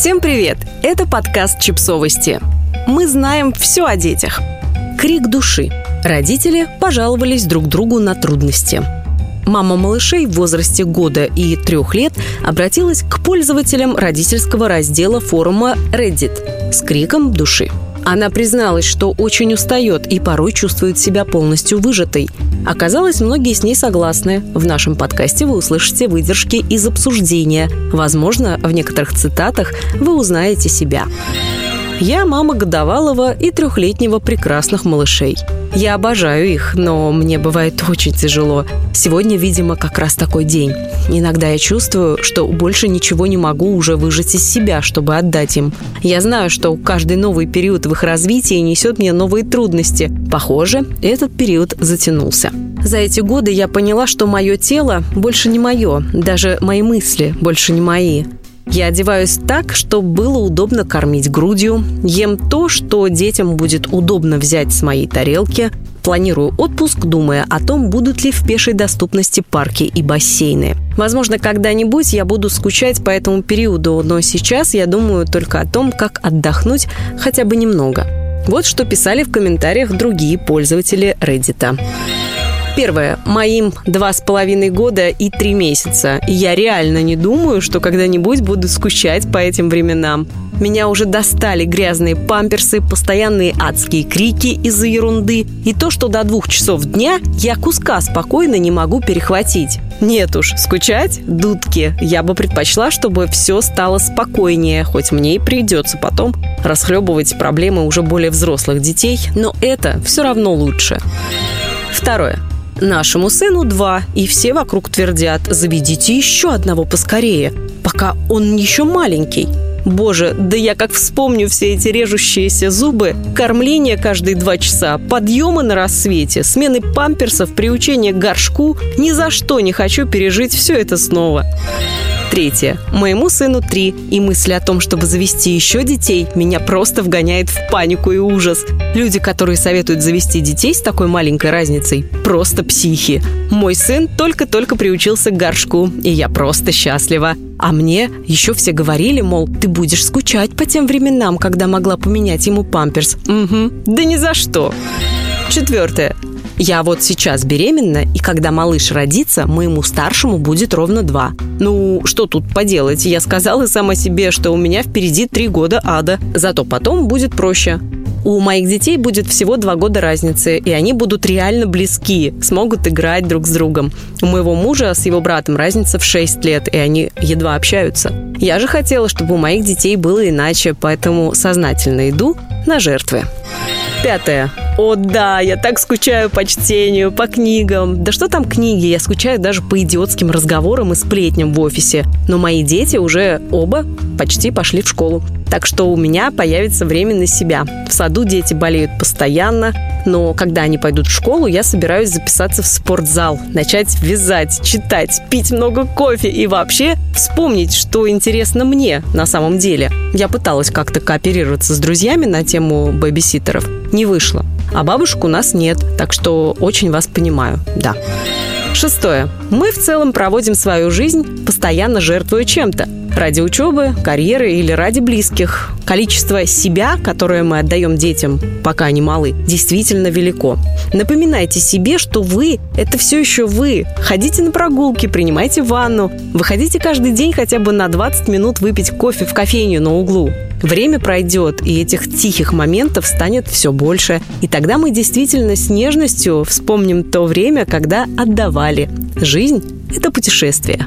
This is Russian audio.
Всем привет! Это подкаст «Чипсовости». Мы знаем все о детях. Крик души. Родители пожаловались друг другу на трудности. Мама малышей в возрасте года и трех лет обратилась к пользователям родительского раздела форума Reddit с криком души. Она призналась, что очень устает и порой чувствует себя полностью выжатой. Оказалось, многие с ней согласны. В нашем подкасте вы услышите выдержки из обсуждения. Возможно, в некоторых цитатах вы узнаете себя. Я мама годовалого и трехлетнего прекрасных малышей. Я обожаю их, но мне бывает очень тяжело. Сегодня, видимо, как раз такой день. Иногда я чувствую, что больше ничего не могу уже выжать из себя, чтобы отдать им. Я знаю, что каждый новый период в их развитии несет мне новые трудности. Похоже, этот период затянулся. За эти годы я поняла, что мое тело больше не мое, даже мои мысли больше не мои. Я одеваюсь так, чтобы было удобно кормить грудью, ем то, что детям будет удобно взять с моей тарелки, планирую отпуск, думая о том, будут ли в пешей доступности парки и бассейны. Возможно, когда-нибудь я буду скучать по этому периоду, но сейчас я думаю только о том, как отдохнуть хотя бы немного. Вот что писали в комментариях другие пользователи Reddit. Первое. Моим два с половиной года и три месяца. Я реально не думаю, что когда-нибудь буду скучать по этим временам. Меня уже достали грязные памперсы, постоянные адские крики из-за ерунды и то, что до двух часов дня я куска спокойно не могу перехватить. Нет уж, скучать – дудки. Я бы предпочла, чтобы все стало спокойнее, хоть мне и придется потом расхлебывать проблемы уже более взрослых детей, но это все равно лучше. Второе. Нашему сыну два, и все вокруг твердят, заведите еще одного поскорее, пока он еще маленький. Боже, да я как вспомню все эти режущиеся зубы, кормление каждые два часа, подъемы на рассвете, смены памперсов, приучение к горшку, ни за что не хочу пережить все это снова. Третье. Моему сыну три, и мысль о том, чтобы завести еще детей, меня просто вгоняет в панику и ужас. Люди, которые советуют завести детей с такой маленькой разницей, просто психи. Мой сын только-только приучился к горшку, и я просто счастлива. А мне еще все говорили, мол, ты будешь скучать по тем временам, когда могла поменять ему памперс. Угу. Да ни за что. Четвертое. Я вот сейчас беременна, и когда малыш родится, моему старшему будет ровно два. Ну, что тут поделать? Я сказала сама себе, что у меня впереди три года ада. Зато потом будет проще. У моих детей будет всего два года разницы, и они будут реально близки, смогут играть друг с другом. У моего мужа с его братом разница в 6 лет, и они едва общаются. Я же хотела, чтобы у моих детей было иначе, поэтому сознательно иду на жертвы. Пятое. О да, я так скучаю по чтению, по книгам. Да что там книги, я скучаю даже по идиотским разговорам и сплетням в офисе. Но мои дети уже оба почти пошли в школу. Так что у меня появится время на себя. В саду дети болеют постоянно, но когда они пойдут в школу, я собираюсь записаться в спортзал, начать вязать, читать, пить много кофе и вообще вспомнить, что интересно мне на самом деле. Я пыталась как-то кооперироваться с друзьями на тему бэбиситеров. Не вышло. А бабушек у нас нет, так что очень вас понимаю, да. Шестое. Мы в целом проводим свою жизнь, постоянно жертвуя чем-то. Ради учебы, карьеры или ради близких. Количество себя, которое мы отдаем детям, пока они малы, действительно велико. Напоминайте себе, что вы – это все еще вы. Ходите на прогулки, принимайте ванну. Выходите каждый день хотя бы на 20 минут выпить кофе в кофейню на углу. Время пройдет, и этих тихих моментов станет все больше. И тогда мы действительно с нежностью вспомним то время, когда отдавали. Жизнь – это путешествие.